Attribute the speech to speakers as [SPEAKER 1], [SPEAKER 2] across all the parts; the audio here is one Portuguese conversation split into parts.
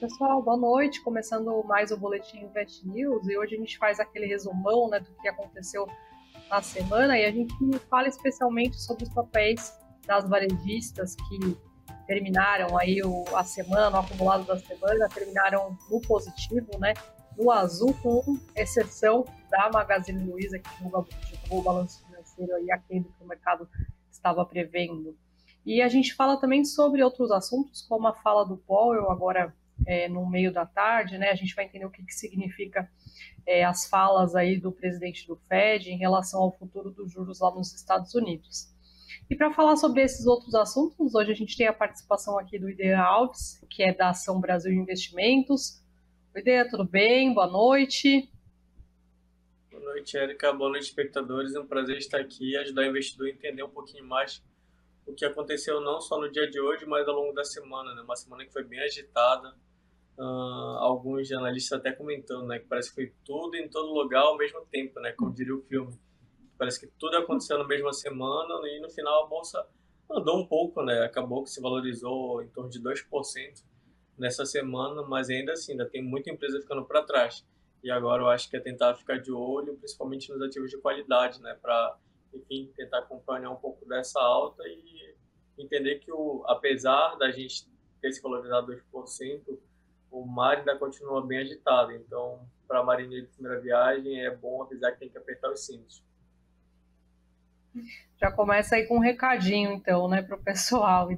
[SPEAKER 1] pessoal, boa noite. Começando mais o Boletim Invest News e hoje a gente faz aquele resumão né, do que aconteceu na semana e a gente fala especialmente sobre os papéis das varejistas que terminaram aí o, a semana, o acumulado da semana, terminaram no positivo, né? No azul, com exceção da Magazine Luiza, que divulgou o balanço financeiro aí do que o mercado estava prevendo. E a gente fala também sobre outros assuntos, como a fala do Powell agora é, no meio da tarde, né? A gente vai entender o que, que significa é, as falas aí do presidente do Fed em relação ao futuro dos juros lá nos Estados Unidos. E para falar sobre esses outros assuntos, hoje a gente tem a participação aqui do Ideia Alves, que é da Ação Brasil Investimentos. Ideia, tudo bem? Boa noite.
[SPEAKER 2] Boa noite, Érica. Boa noite, espectadores. É um prazer estar aqui e ajudar o investidor a entender um pouquinho mais o que aconteceu não só no dia de hoje, mas ao longo da semana, né? Uma semana que foi bem agitada. Uh, alguns analistas até comentando, né? Que parece que foi tudo em todo lugar ao mesmo tempo, né? Como diria o filme. Parece que tudo aconteceu na mesma semana e no final a bolsa andou um pouco, né? Acabou que se valorizou em torno de 2% nessa semana, mas ainda assim, ainda tem muita empresa ficando para trás. E agora eu acho que é tentar ficar de olho, principalmente nos ativos de qualidade, né? Para enfim, tentar acompanhar um pouco dessa alta e entender que, o, apesar da gente ter se valorizado 2%, o mar ainda continua bem agitado. Então, para marinheiro de primeira viagem, é bom avisar que tem que apertar os cintos.
[SPEAKER 1] Já começa aí com um recadinho, então, né, para o pessoal.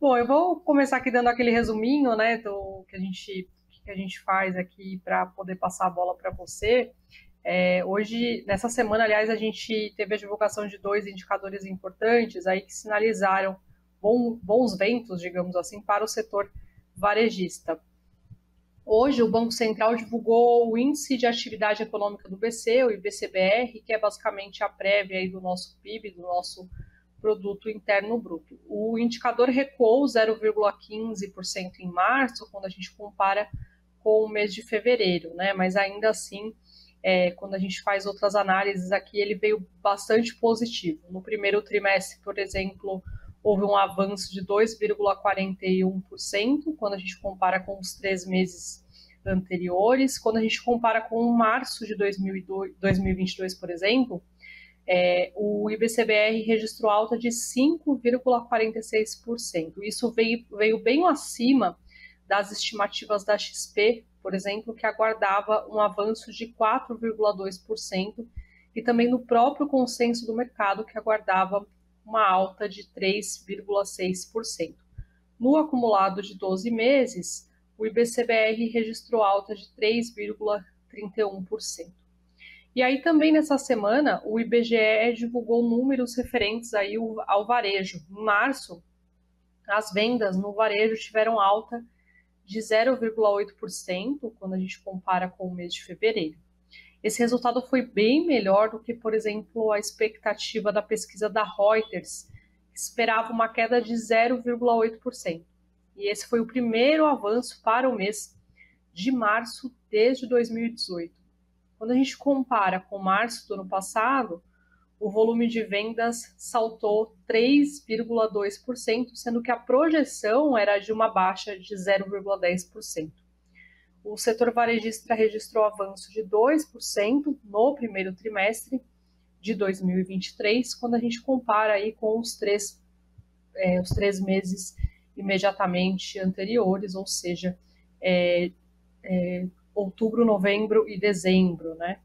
[SPEAKER 1] Bom, eu vou começar aqui dando aquele resuminho, né, do que a gente, que a gente faz aqui para poder passar a bola para você. É, hoje, nessa semana, aliás, a gente teve a divulgação de dois indicadores importantes aí que sinalizaram bom, bons ventos, digamos assim, para o setor varejista. Hoje, o Banco Central divulgou o Índice de Atividade Econômica do BC, o IBCBR, que é basicamente a prévia do nosso PIB, do nosso Produto Interno Bruto. O indicador recuou 0,15% em março, quando a gente compara com o mês de fevereiro, né? mas ainda assim é, quando a gente faz outras análises aqui, ele veio bastante positivo. No primeiro trimestre, por exemplo, houve um avanço de 2,41%, quando a gente compara com os três meses anteriores. Quando a gente compara com março de 2022, por exemplo, é, o IBCBR registrou alta de 5,46%. Isso veio, veio bem acima das estimativas da XP por exemplo, que aguardava um avanço de 4,2%, e também no próprio consenso do mercado, que aguardava uma alta de 3,6%. No acumulado de 12 meses, o IBCBR registrou alta de 3,31%. E aí também nessa semana, o IBGE divulgou números referentes aí ao varejo. Em março, as vendas no varejo tiveram alta de 0,8% quando a gente compara com o mês de fevereiro. Esse resultado foi bem melhor do que, por exemplo, a expectativa da pesquisa da Reuters, que esperava uma queda de 0,8%. E esse foi o primeiro avanço para o mês de março desde 2018. Quando a gente compara com março do ano passado, o volume de vendas saltou 3,2%, sendo que a projeção era de uma baixa de 0,10%. O setor varejista registrou avanço de 2% no primeiro trimestre de 2023, quando a gente compara aí com os três, é, os três meses imediatamente anteriores, ou seja, é, é, outubro, novembro e dezembro, né?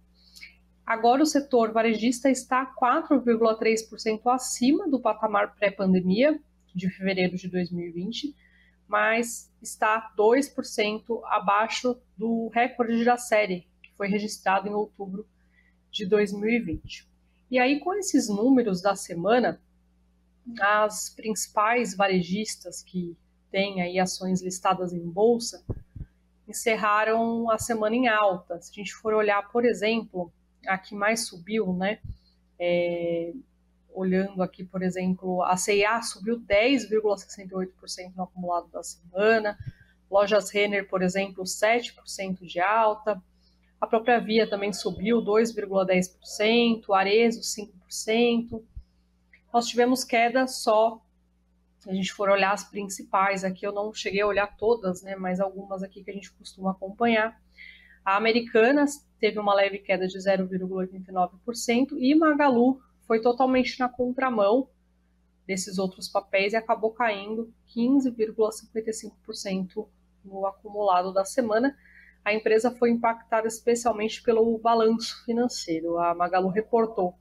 [SPEAKER 1] Agora o setor varejista está 4,3% acima do patamar pré-pandemia de fevereiro de 2020, mas está 2% abaixo do recorde da série, que foi registrado em outubro de 2020. E aí, com esses números da semana, as principais varejistas que têm aí ações listadas em bolsa encerraram a semana em alta. Se a gente for olhar, por exemplo, a que mais subiu, né? É, olhando aqui, por exemplo, a CIA subiu 10,68% no acumulado da semana, lojas Renner, por exemplo, 7% de alta, a própria Via também subiu 2,10%, Arezo 5%. Nós tivemos queda só se a gente for olhar as principais, aqui eu não cheguei a olhar todas, né, mas algumas aqui que a gente costuma acompanhar. A Americanas teve uma leve queda de 0,89% e Magalu foi totalmente na contramão desses outros papéis e acabou caindo 15,55% no acumulado da semana. A empresa foi impactada especialmente pelo balanço financeiro. A Magalu reportou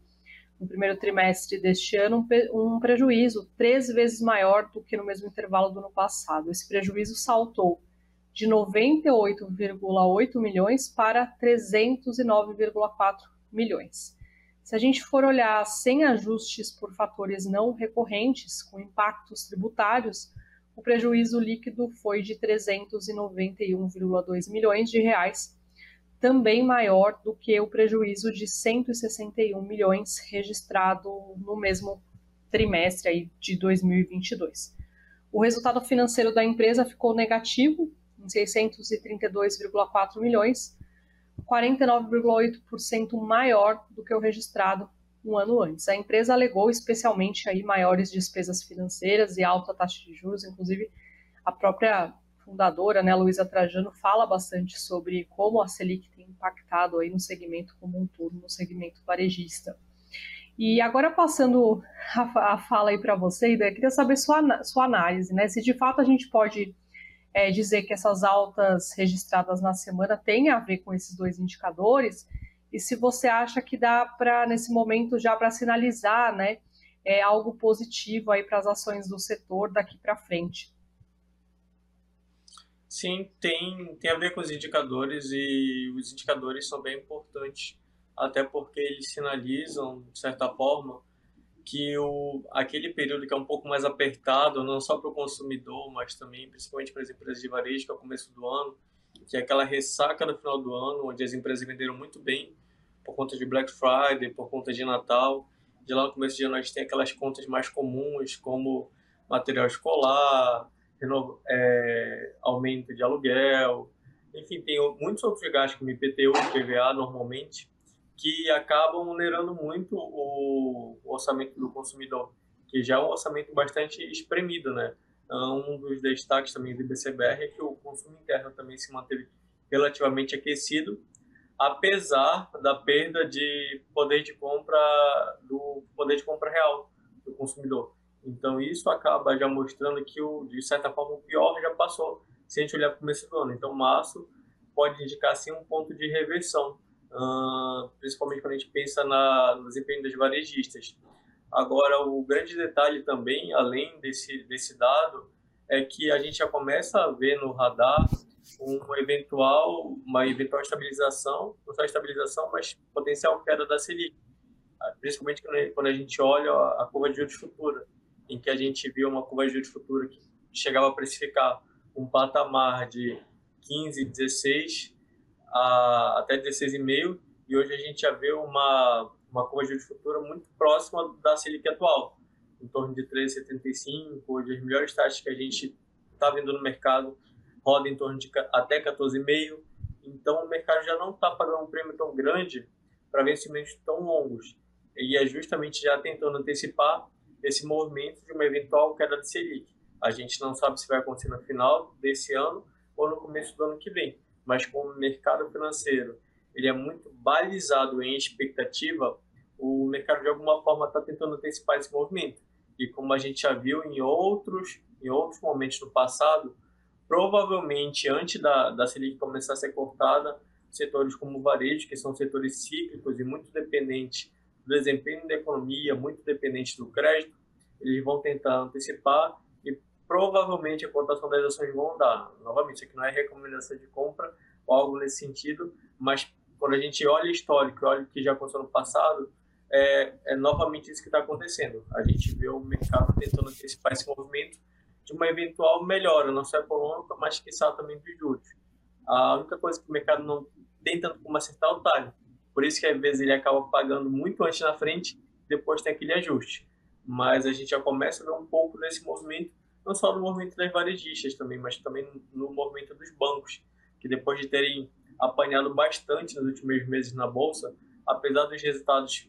[SPEAKER 1] no primeiro trimestre deste ano um, prejuízo três vezes maior do que no mesmo intervalo do ano passado. Esse prejuízo saltou de 98,8 milhões para 309,4 milhões. Se a gente for olhar sem ajustes por fatores não recorrentes, com impactos tributários, o prejuízo líquido foi de 391,2 milhões de reais, também maior do que o prejuízo de 161 milhões registrado no mesmo trimestre aí de 2022. O resultado financeiro da empresa ficou negativo, em 632,4 milhões, 49,8% maior do que o registrado um ano antes. A empresa alegou especialmente aí maiores despesas financeiras e alta taxa de juros, inclusive a própria fundadora, né, Luísa Trajano, fala bastante sobre como a Selic tem impactado aí no segmento como um todo, no segmento varejista. E agora passando a, fala aí para você, eu queria saber sua, sua análise, né? Se de fato a gente pode é, dizer que essas altas registradas na semana têm a ver com esses dois indicadores, e se você acha que dá para, nesse momento, já para sinalizar, né, é, algo positivo aí para as ações do setor daqui para frente.
[SPEAKER 2] Sim, tem, tem a ver com os indicadores e os indicadores são bem importantes, até porque eles sinalizam, de certa forma, que o, aquele período que é um pouco mais apertado, não só para o consumidor, mas também, principalmente para as empresas de varejo, que é o começo do ano, que é aquela ressaca no final do ano, onde as empresas venderam muito bem por conta de Black Friday, por conta de Natal. De lá no começo de ano a gente tem aquelas contas mais comuns, como material escolar, é, aumento de aluguel, enfim, tem muitos outros gastos como IPTU PVA normalmente, que acabam onerando muito o, orçamento do consumidor, que já é um orçamento bastante espremido, né? Um dos destaques também do IBCBR é que o consumo interno também se manteve relativamente aquecido, apesar da perda de poder de compra do poder de compra real do consumidor. Então isso acaba já mostrando que o, de certa forma o pior já passou, se a gente olhar para o começo do ano. Então março pode indicar sim um ponto de reversão, uh, principalmente quando a gente pensa na, nos empreendimentos varejistas. Agora o grande detalhe também, além desse desse dado, é que a gente já começa a ver no radar um eventual, uma eventual estabilização, não só estabilização, mas potencial queda da Selic, principalmente quando a gente olha a curva de juros futura em que a gente viu uma curva de juros futura que chegava a precificar um patamar de 15, 16 a, até 16,5 e hoje a gente já vê uma, uma curva de futura muito próxima da Selic atual, em torno de 13,75, hoje as melhores taxas que a gente está vendo no mercado roda em torno de até 14,5, então o mercado já não está pagando um prêmio tão grande para vencimentos tão longos. E é justamente já tentando antecipar esse movimento de uma eventual queda de Selic. A gente não sabe se vai acontecer no final desse ano ou no começo do ano que vem, mas como o mercado financeiro ele é muito balizado em expectativa, o mercado de alguma forma está tentando antecipar esse movimento. E como a gente já viu em outros, em outros momentos no passado, provavelmente antes da, da Selic começar a ser cortada, setores como o varejo, que são setores cíclicos e muito dependentes do desempenho da economia, muito dependente do crédito, eles vão tentar antecipar provavelmente a cotação das ações vão dar. Novamente, isso aqui não é recomendação de compra ou algo nesse sentido, mas quando a gente olha histórico, olha o que já aconteceu no passado, é, é novamente isso que está acontecendo. A gente vê o mercado tentando antecipar esse movimento de uma eventual melhora, não só econômica, mas que também dos juros. A única coisa que o mercado não tem tanto como acertar o talho. Por isso que às vezes ele acaba pagando muito antes na frente, depois tem aquele ajuste. Mas a gente já começa a ver um pouco desse movimento, não só no movimento das varejistas também, mas também no movimento dos bancos, que depois de terem apanhado bastante nos últimos meses na bolsa, apesar dos resultados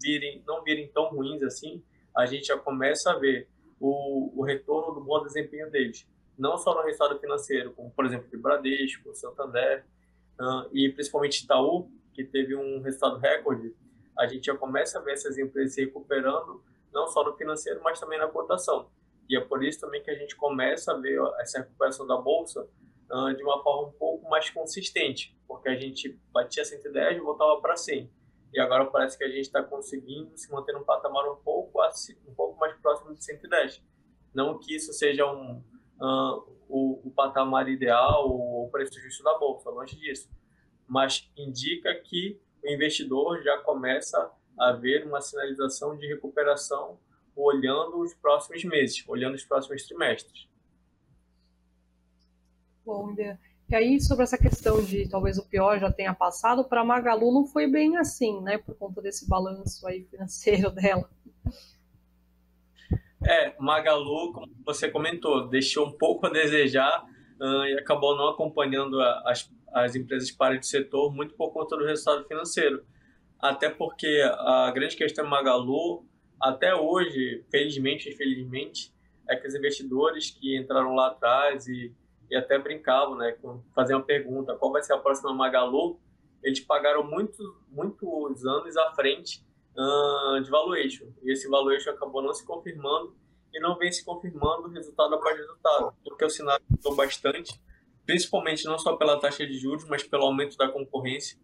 [SPEAKER 2] virem, não virem tão ruins assim, a gente já começa a ver o, o retorno do bom desempenho deles. Não só no resultado financeiro, como, por exemplo, o Bradesco, Santander uh, e principalmente Itaú, que teve um resultado recorde, a gente já começa a ver essas empresas se recuperando, não só no financeiro, mas também na cotação. E é por isso também que a gente começa a ver essa recuperação da bolsa uh, de uma forma um pouco mais consistente, porque a gente batia 110 e voltava para 100. E agora parece que a gente está conseguindo se manter num patamar um pouco, um pouco mais próximo de 110. Não que isso seja um, uh, o, o, patamar ideal ou o preço justo da bolsa, longe disso. Mas indica que o investidor já começa a ver uma sinalização de recuperação olhando os próximos meses, olhando os próximos trimestres.
[SPEAKER 1] Bom, e aí sobre essa questão de talvez o pior já tenha passado, para a Magalu não foi bem assim, né, por conta desse balanço aí financeiro dela.
[SPEAKER 2] É, Magalu, como você comentou, deixou um pouco a desejar uh, e acabou não acompanhando a, as, as empresas para de setor muito por conta do resultado financeiro. Até porque a grande questão Magalu até hoje, felizmente infelizmente, é que os investidores que entraram lá atrás e, e até brincavam, né, fazer uma pergunta, qual vai ser a próxima Magalu, eles pagaram muitos, muitos anos à frente uh, de valuation. E esse valuation acabou não se confirmando e não vem se confirmando resultado após resultado, porque o cenário mudou bastante, principalmente não só pela taxa de juros, mas pelo aumento da concorrência.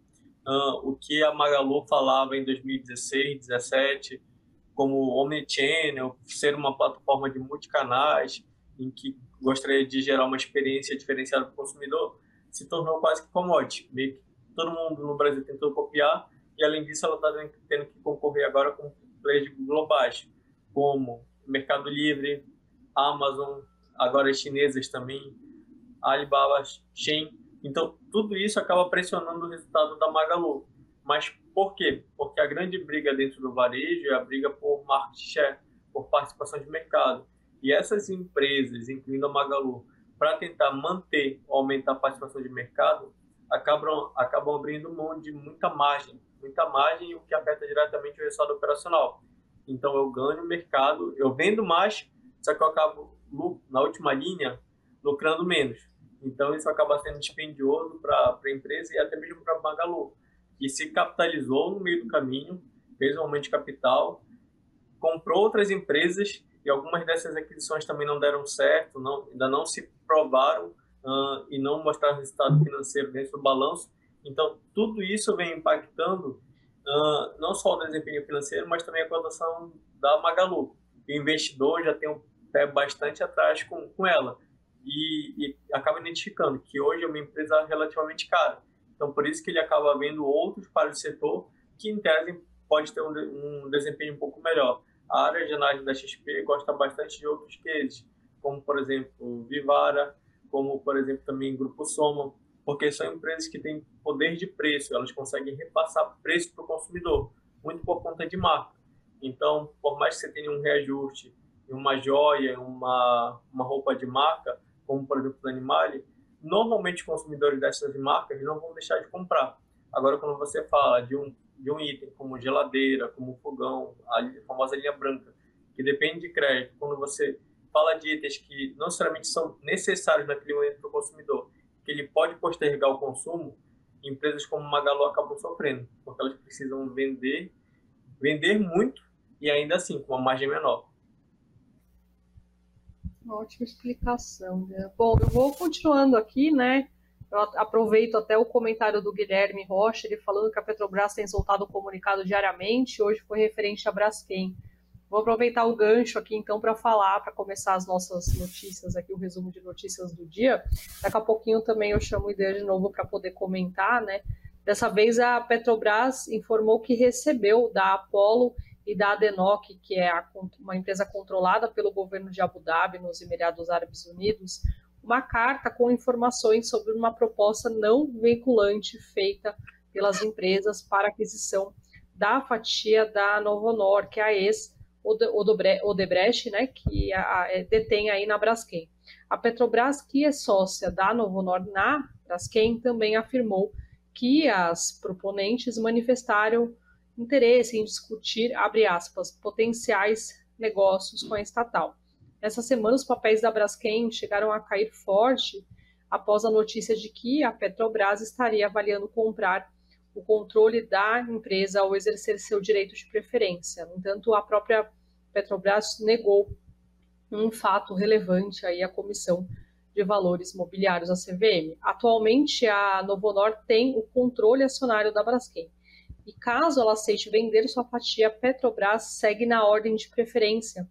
[SPEAKER 2] Uh, o que a Magalu falava em 2016, 2017, como Omnichannel, ser uma plataforma de multicanais, em que gostaria de gerar uma experiência diferenciada para o consumidor, se tornou quase que commodity. Meio que todo mundo no Brasil tentou copiar, e além disso, ela está tendo que concorrer agora com players globais, como Mercado Livre, Amazon, agora as chinesas também, Alibaba, Shein. Então, tudo isso acaba pressionando o resultado da Magalu. Mas por quê? Porque a grande briga dentro do varejo é a briga por market share, por participação de mercado. E essas empresas, incluindo a Magalu, para tentar manter ou aumentar a participação de mercado, acabam, acabam abrindo mão de muita margem, muita margem, o que afeta diretamente o resultado operacional. Então eu ganho mercado, eu vendo mais, só que eu acabo, na última linha, lucrando menos. Então isso acaba sendo dispendioso para a empresa e até mesmo para a Magalu que se capitalizou no meio do caminho, fez um aumento de capital, comprou outras empresas e algumas dessas aquisições também não deram certo, não, ainda não se provaram uh, e não mostraram resultado financeiro dentro do balanço. Então, tudo isso vem impactando uh, não só o desempenho financeiro, mas também a cotação da Magalu. O investidor já tem um pé bastante atrás com, com ela e, e acaba identificando que hoje é uma empresa relativamente cara então, por isso que ele acaba vendo outros para o setor que, em tese, pode ter um, um desempenho um pouco melhor. A área de análise da XP gosta bastante de outros cases, como, por exemplo, Vivara, como, por exemplo, também Grupo Soma, porque são empresas que têm poder de preço, elas conseguem repassar preço para o consumidor, muito por conta de marca. Então, por mais que você tenha um reajuste em uma joia, uma, uma roupa de marca, como, por exemplo, o Animale, normalmente consumidores dessas marcas não vão deixar de comprar. Agora, quando você fala de um, de um item como geladeira, como fogão, a famosa linha branca, que depende de crédito, quando você fala de itens que não necessariamente são necessários naquele momento para o consumidor, que ele pode postergar o consumo, empresas como Magalu acabam sofrendo, porque elas precisam vender, vender muito e ainda assim com uma margem menor.
[SPEAKER 1] Uma ótima explicação. Né? Bom, eu vou continuando aqui, né? Eu aproveito até o comentário do Guilherme Rocha, ele falando que a Petrobras tem soltado o comunicado diariamente, hoje foi referente a Braskem. Vou aproveitar o gancho aqui então para falar, para começar as nossas notícias aqui, o resumo de notícias do dia. Daqui a pouquinho também eu chamo o Ideia de novo para poder comentar, né? Dessa vez a Petrobras informou que recebeu da Apollo e da Adenoc, que é a, uma empresa controlada pelo governo de Abu Dhabi, nos Emirados Árabes Unidos, uma carta com informações sobre uma proposta não vinculante feita pelas empresas para aquisição da fatia da Novonor, que é a ex Odebrecht, né, que a, a, é, detém aí na Braskem. A Petrobras, que é sócia da Novonor na Braskem, também afirmou que as proponentes manifestaram interesse em discutir, abre aspas, potenciais negócios com a estatal. Essa semana, os papéis da Braskem chegaram a cair forte após a notícia de que a Petrobras estaria avaliando comprar o controle da empresa ao exercer seu direito de preferência. No entanto, a própria Petrobras negou um fato relevante aí à Comissão de Valores Mobiliários, a CVM. Atualmente, a Novonor tem o controle acionário da Braskem. E caso ela aceite vender sua fatia, a Petrobras segue na ordem de preferência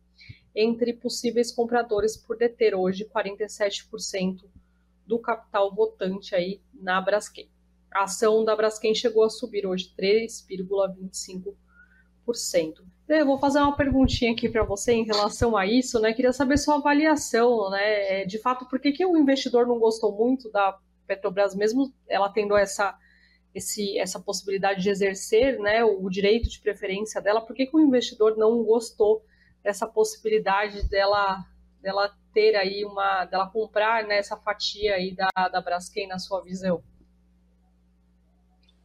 [SPEAKER 1] entre possíveis compradores por deter hoje 47% do capital votante aí na Braskem. A ação da Braskem chegou a subir hoje 3,25%. Eu vou fazer uma perguntinha aqui para você em relação a isso, né? Queria saber sua avaliação, né? É, de fato, por que, que o investidor não gostou muito da Petrobras, mesmo ela tendo essa, esse, essa possibilidade de exercer né, o, direito de preferência dela, por que, que o investidor não gostou dessa possibilidade dela, dela ter aí uma, dela comprar né, essa fatia aí da, da Braskem na sua visão?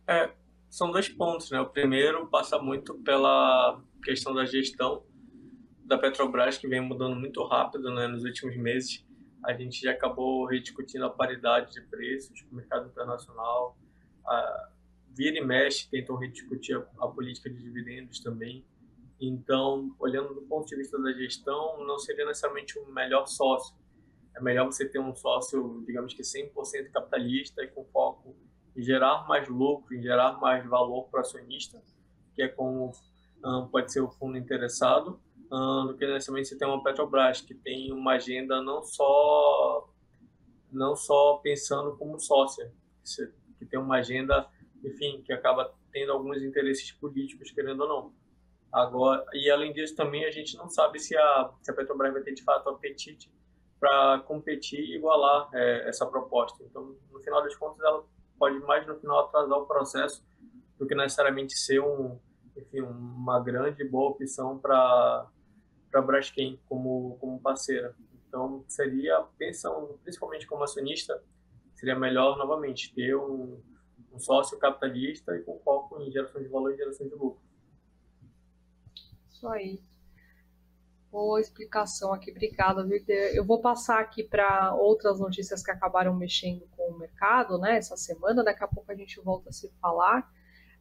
[SPEAKER 2] É, são dois pontos, né? O primeiro passa muito pela questão da gestão da Petrobras, que vem mudando muito rápido né, nos últimos meses. A gente já acabou rediscutindo a paridade de preços com o mercado internacional. A, vira e mexe, tentam rediscutir a, a política de dividendos também. Então, olhando do ponto de vista da gestão, não seria necessariamente o melhor sócio. É melhor você ter um sócio, digamos que 100% capitalista e com foco em gerar mais lucro, em gerar mais valor para o acionista, que é como um, pode ser o fundo interessado, um, do que necessariamente você tem uma Petrobras, que tem uma agenda não só não só pensando como sócia, que tem uma agenda, enfim, que acaba tendo alguns interesses políticos, querendo ou não. Agora, e além disso também a gente não sabe se a, se a Petrobras vai ter de fato apetite para competir e igualar é, essa proposta. Então, no final das contas, ela pode mais no final atrasar o processo do que necessariamente ser um, enfim, uma grande boa opção para para Braskem como como parceira. Então seria pensando, principalmente como acionista, seria melhor novamente ter um, um sócio capitalista e com foco em geração de valor e geração de lucro.
[SPEAKER 1] Isso aí. Boa explicação aqui, obrigada, Victor. Eu vou passar aqui para outras notícias que acabaram mexendo com o mercado, né, essa semana. Daqui a pouco a gente volta a se falar.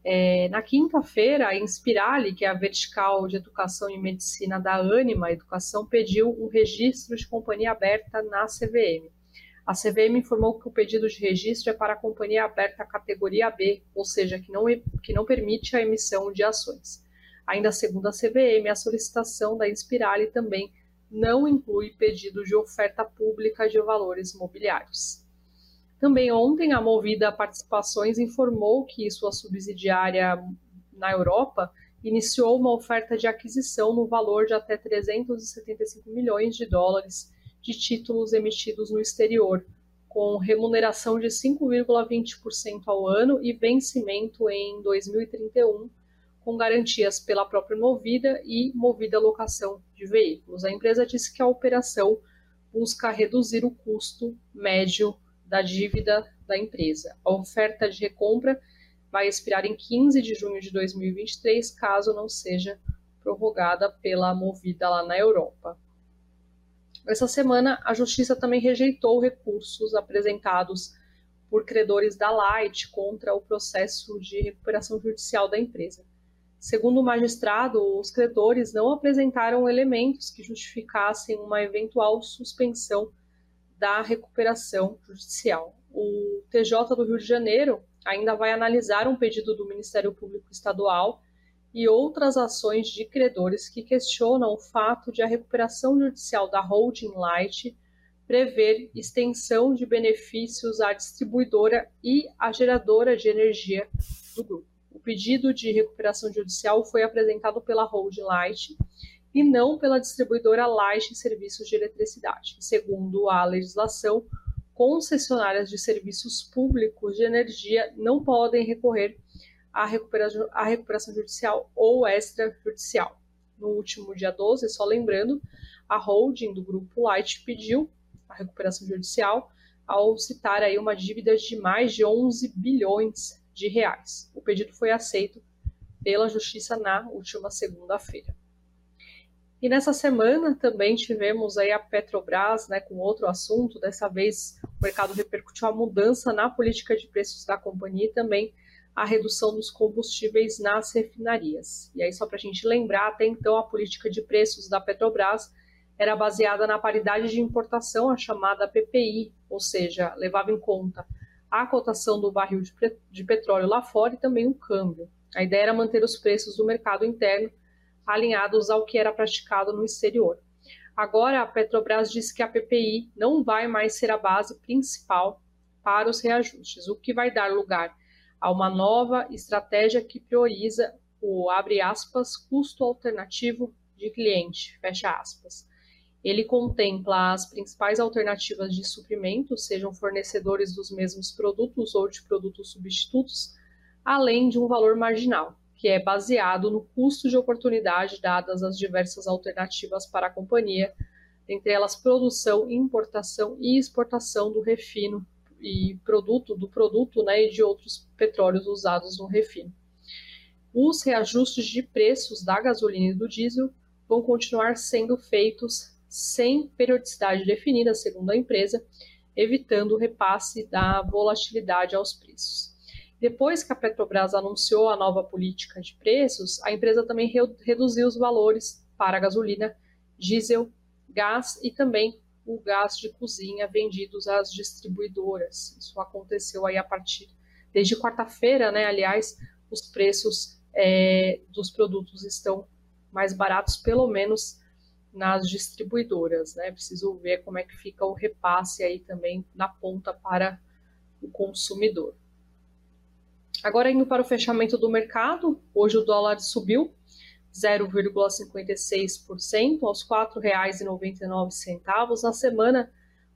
[SPEAKER 1] É, na quinta-feira, a Inspirali, que é a vertical de educação e medicina da Anima Educação, pediu um registro de companhia aberta na CVM. A CVM informou que o pedido de registro é para a companhia aberta categoria B, ou seja, que não, que não permite a emissão de ações. Ainda segundo a CVM, a solicitação da Inspirali também não inclui pedido de oferta pública de valores mobiliários. Também ontem, a Movida Participações informou que sua subsidiária na Europa iniciou uma oferta de aquisição no valor de até 375 milhões de dólares de títulos emitidos no exterior, com remuneração de 5,20% ao ano e vencimento em 2031 com garantias pela própria Movida e Movida Locação de Veículos. A empresa disse que a operação busca reduzir o custo médio da dívida da empresa. A oferta de recompra vai expirar em 15 de junho de 2023, caso não seja prorrogada pela Movida lá na Europa. Essa semana, a Justiça também rejeitou recursos apresentados por credores da Light contra o processo de recuperação judicial da empresa. Segundo o magistrado, os credores não apresentaram elementos que justificassem uma eventual suspensão da recuperação judicial. O TJ do Rio de Janeiro ainda vai analisar um pedido do Ministério Público Estadual e outras ações de credores que questionam o fato de a recuperação judicial da Holding Light prever extensão de benefícios à distribuidora e à geradora de energia do grupo pedido de recuperação judicial foi apresentado pela Hold Light e não pela distribuidora Light Serviços de Eletricidade. Segundo a legislação, concessionárias de serviços públicos de energia não podem recorrer à recuperação, à recuperação judicial ou extrajudicial. No último dia 12, só lembrando, a holding do grupo Light pediu a recuperação judicial ao citar aí uma dívida de mais de 11 bilhões de reais. O pedido foi aceito pela Justiça na última segunda-feira. E nessa semana também tivemos aí a Petrobras, né, com outro assunto. Dessa vez o mercado repercutiu a mudança na política de preços da companhia e também a redução dos combustíveis nas refinarias. E aí só para a gente lembrar, até então a política de preços da Petrobras era baseada na paridade de importação, a chamada PPI, ou seja, levava em conta a cotação do barril de petróleo lá fora e também o câmbio. A ideia era manter os preços do mercado interno alinhados ao que era praticado no exterior. Agora, a Petrobras diz que a PPI não vai mais ser a base principal para os reajustes, o que vai dar lugar a uma nova estratégia que prioriza o abre aspas custo alternativo de cliente, fecha aspas. Ele contempla as principais alternativas de suprimento, sejam fornecedores dos mesmos produtos ou de produtos substitutos, além de um valor marginal, que é baseado no custo de oportunidade dadas as diversas alternativas para a companhia, entre elas produção, importação e exportação do refino e produto do produto né, e de outros petróleos usados no refino. Os reajustes de preços da gasolina e do diesel vão continuar sendo feitos sem periodicidade definida, segundo a empresa, evitando o repasse da volatilidade aos preços. Depois que a Petrobras anunciou a nova política de preços, a empresa também re reduziu os valores para gasolina, diesel, gás e também o gás de cozinha vendidos às distribuidoras. Isso aconteceu aí a partir desde quarta-feira, né? Aliás, os preços é, dos produtos estão mais baratos, pelo menos nas distribuidoras, né? Preciso ver como é que fica o repasse aí também na ponta para o consumidor. Agora indo para o fechamento do mercado, hoje o dólar subiu 0,56% aos R$ 4,99. Na semana,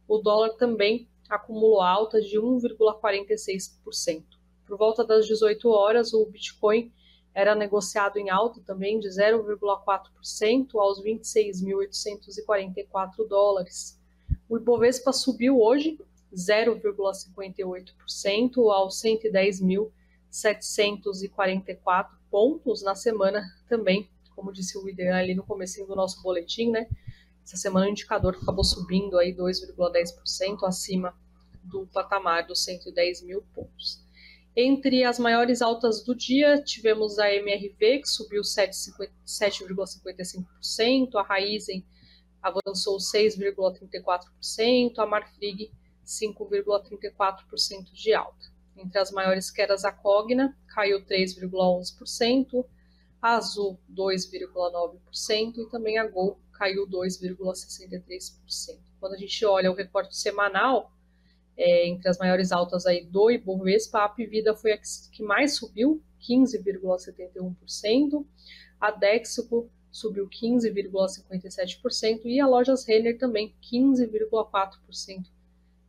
[SPEAKER 1] o dólar também acumulou alta de 1,46%. Por volta das 18 horas, o Bitcoin era negociado em alta também de 0,4% aos 26.844 dólares. O Ibovespa subiu hoje 0,58% aos 110 mil 744 pontos na semana também, como disse o William ali no começo do nosso boletim, né? Essa semana o indicador acabou subindo aí 2,10% acima do patamar dos 110 mil pontos. Entre as maiores altas do dia, tivemos a MRV, que subiu 7,55%, a Raizen avançou 6,34%, a Marfrig 5,34% de alta. Entre as maiores quedas, a Cogna caiu 3,11%, a Azul 2,9% e também a Gol caiu 2,63%. Quando a gente olha o recorte semanal, é, entre as maiores altas aí do Ibovespa, a Apivida foi a que mais subiu, 15,71%, a Dexco subiu 15,57% e a Lojas Renner também 15,4%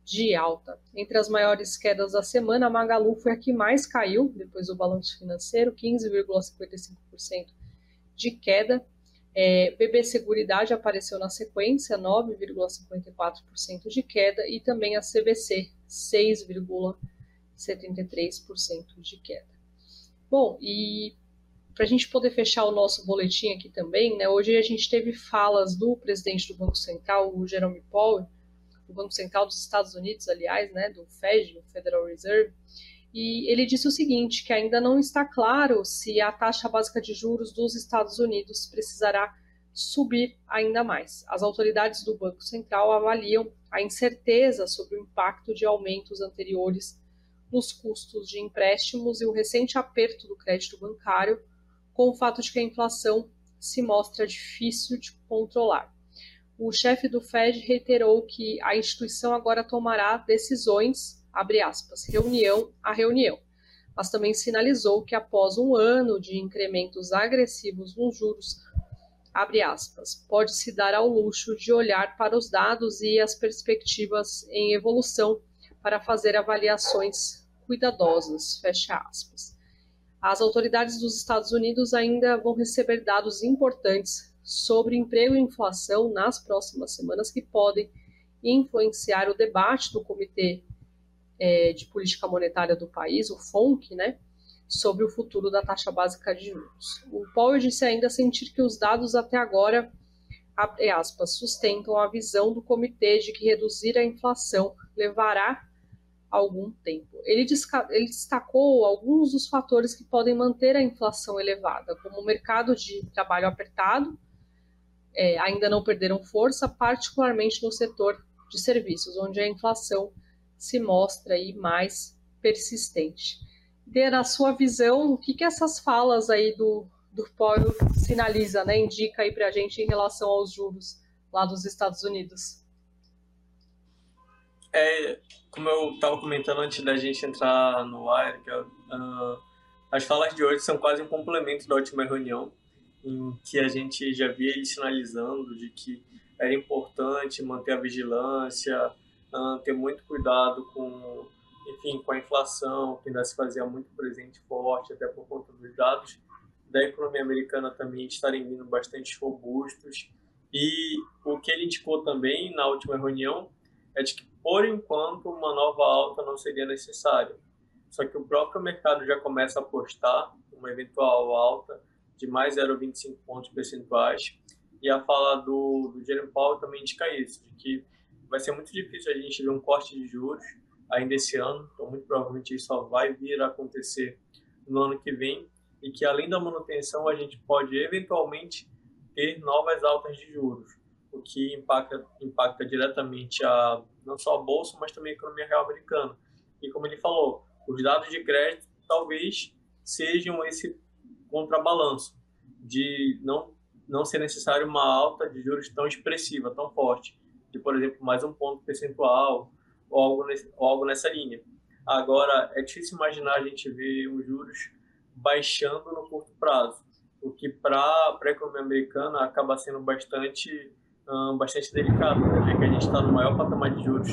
[SPEAKER 1] de alta. Entre as maiores quedas da semana, a Magalu foi a que mais caiu, depois do balanço financeiro, 15,55% de queda. É, BB Seguridade apareceu na sequência, 9,54% de queda, e também a CVC, 6,73% de queda. Bom, e para a gente poder fechar o nosso boletim aqui também, né, hoje a gente teve falas do presidente do Banco Central, o Jerome Powell, do Banco Central dos Estados Unidos, aliás, né, do Fed, Federal Reserve, e ele disse o seguinte, que ainda não está claro se a taxa básica de juros dos Estados Unidos precisará subir ainda mais. As autoridades do Banco Central avaliam a incerteza sobre o impacto de aumentos anteriores nos custos de empréstimos e o recente aperto do crédito bancário, com o fato de que a inflação se mostra difícil de controlar o chefe do Fed reiterou que a instituição agora tomará decisões, abre aspas, reunião a reunião, mas também sinalizou que após um ano de incrementos agressivos nos juros, abre aspas, pode se dar ao luxo de olhar para os dados e as perspectivas em evolução para fazer avaliações cuidadosas, fecha aspas. As autoridades dos Estados Unidos ainda vão receber dados importantes sobre emprego e inflação nas próximas semanas que podem influenciar o debate do Comitê é, de Política Monetária do país, o FONC, né, sobre o futuro da taxa básica de juros. O Powell disse ainda sentir que os dados até agora abre aspas, sustentam a visão do comitê de que reduzir a inflação levará algum tempo. Ele, ele, destacou alguns dos fatores que podem manter a inflação elevada, como o mercado de trabalho apertado, é, ainda não perderam força, particularmente no setor de serviços, onde a inflação se mostra aí mais persistente. Dê, na sua visão, o que, que essas falas aí do, do Powell sinaliza, né, indica aí para a gente em relação aos juros lá dos Estados Unidos?
[SPEAKER 2] É, como eu estava comentando antes da gente entrar no ar, que, uh, as falas de hoje são quase um complemento da última reunião, em que a gente já via ele sinalizando de que era importante manter a vigilância, uh, ter muito cuidado com, enfim, com a inflação, que ainda se fazia muito presente forte, até por conta dos dados da economia americana também estarem vindo bastante robustos. E o que ele indicou também na última reunião é de que, por enquanto, uma nova alta não seria necessária. Só que o próprio mercado já começa a apostar uma eventual alta de mais 0,25 pontos percentuais. E a fala do, do Jeremy Powell também indica isso, de que vai ser muito difícil a gente ver um corte de juros ainda esse ano, então muito provavelmente isso só vai vir a acontecer no ano que vem, e que além da manutenção a gente pode eventualmente ter novas altas de juros, o que impacta, impacta diretamente a não só a bolsa, mas também a economia real americana. E como ele falou, os dados de crédito talvez sejam esse contrabalanço de não não ser necessário uma alta de juros tão expressiva, tão forte, de por exemplo mais um ponto percentual ou algo, nesse, ou algo nessa linha. Agora é difícil imaginar a gente ver os juros baixando no curto prazo, o que para a economia americana acaba sendo bastante, um, bastante delicado, né? que a gente está no maior patamar de juros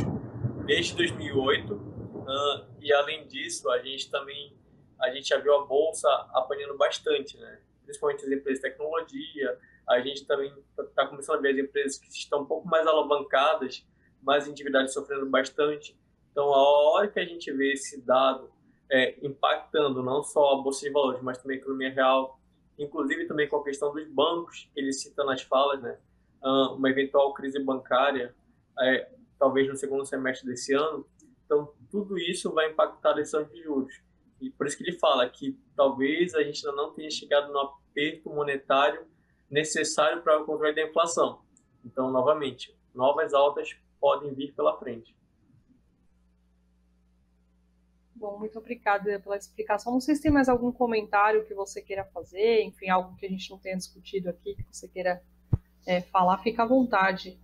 [SPEAKER 2] desde 2008, uh, e além disso, a gente também a gente já viu a bolsa apanhando bastante, né? principalmente as empresas de tecnologia, a gente também está tá começando a ver as empresas que estão um pouco mais alavancadas, mais endividadas sofrendo bastante. Então, a hora que a gente vê esse dado é, impactando não só a bolsa de valores, mas também a economia real, inclusive também com a questão dos bancos, ele cita nas falas, né? uma eventual crise bancária, é, talvez no segundo semestre desse ano. Então, tudo isso vai impactar a decisão de juros. E por isso que ele fala que talvez a gente ainda não tenha chegado no aperto monetário necessário para o controle da inflação. Então, novamente, novas altas podem vir pela frente.
[SPEAKER 1] Bom, muito obrigada pela explicação. Não sei se tem mais algum comentário que você queira fazer, enfim, algo que a gente não tenha discutido aqui, que você queira é, falar, fica à vontade.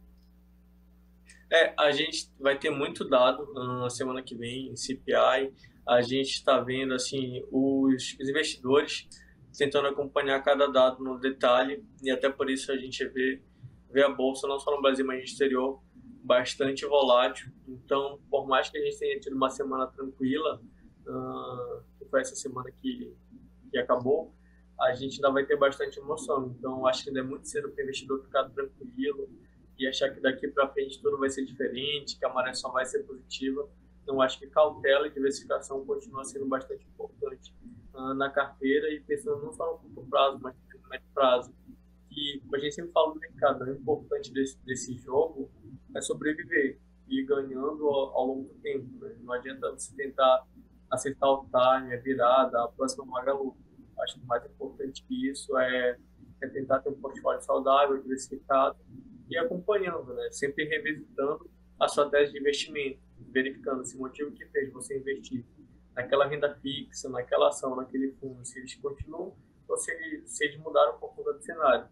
[SPEAKER 2] É, a gente vai ter muito dado na semana que vem, CPI. A gente está vendo assim os, investidores tentando acompanhar cada dado no detalhe e até por isso a gente vê, vê a bolsa não só no Brasil, mas no exterior bastante volátil. Então, por mais que a gente tenha tido uma semana tranquila, uh, que foi essa semana que, que acabou, a gente ainda vai ter bastante emoção. Então, acho que ainda é muito cedo para o investidor ficar tranquilo e achar que daqui para frente tudo vai ser diferente, que a maré só vai ser positiva. Então, acho que cautela e diversificação continua sendo bastante importante uh, na carteira e pensando não só no curto prazo, mas no médio prazo. E, a gente sempre fala no mercado, o importante desse, desse jogo é sobreviver e ir ganhando ao, ao longo do tempo. Né? Não adianta você tentar acertar o time, a virada, a próxima Magalu. Acho que o mais importante que isso é, é tentar ter um portfólio saudável, diversificado e acompanhando, né? sempre revisitando a tese de investimento, verificando se o motivo que fez você investir naquela renda fixa, naquela ação, naquele fundo, se eles continuam ou se, eles, se eles mudaram por conta do cenário.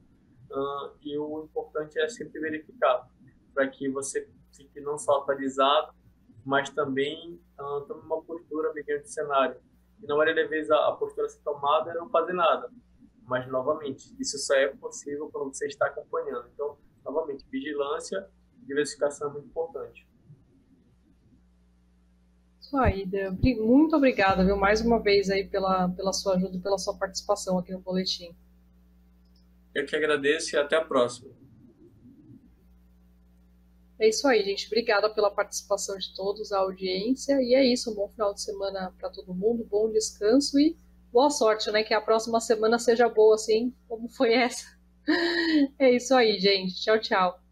[SPEAKER 2] Uh, e o importante é sempre verificar para que você fique não só atualizado, mas também uh, tome uma postura mediante o cenário. E na maioria das vezes a, a postura a ser tomada é não fazer nada. Mas, novamente, isso só é possível quando você está acompanhando. Então, novamente, vigilância e diversificação é muito importante.
[SPEAKER 1] Isso aí, Muito obrigada, viu, mais uma vez aí pela, pela sua ajuda e pela sua participação aqui no boletim.
[SPEAKER 2] Eu que agradeço e até a próxima.
[SPEAKER 1] É isso aí, gente. Obrigada pela participação de todos, a audiência. E é isso. Um bom final de semana para todo mundo, bom descanso e boa sorte, né? Que a próxima semana seja boa, assim como foi essa. É isso aí, gente. Tchau, tchau.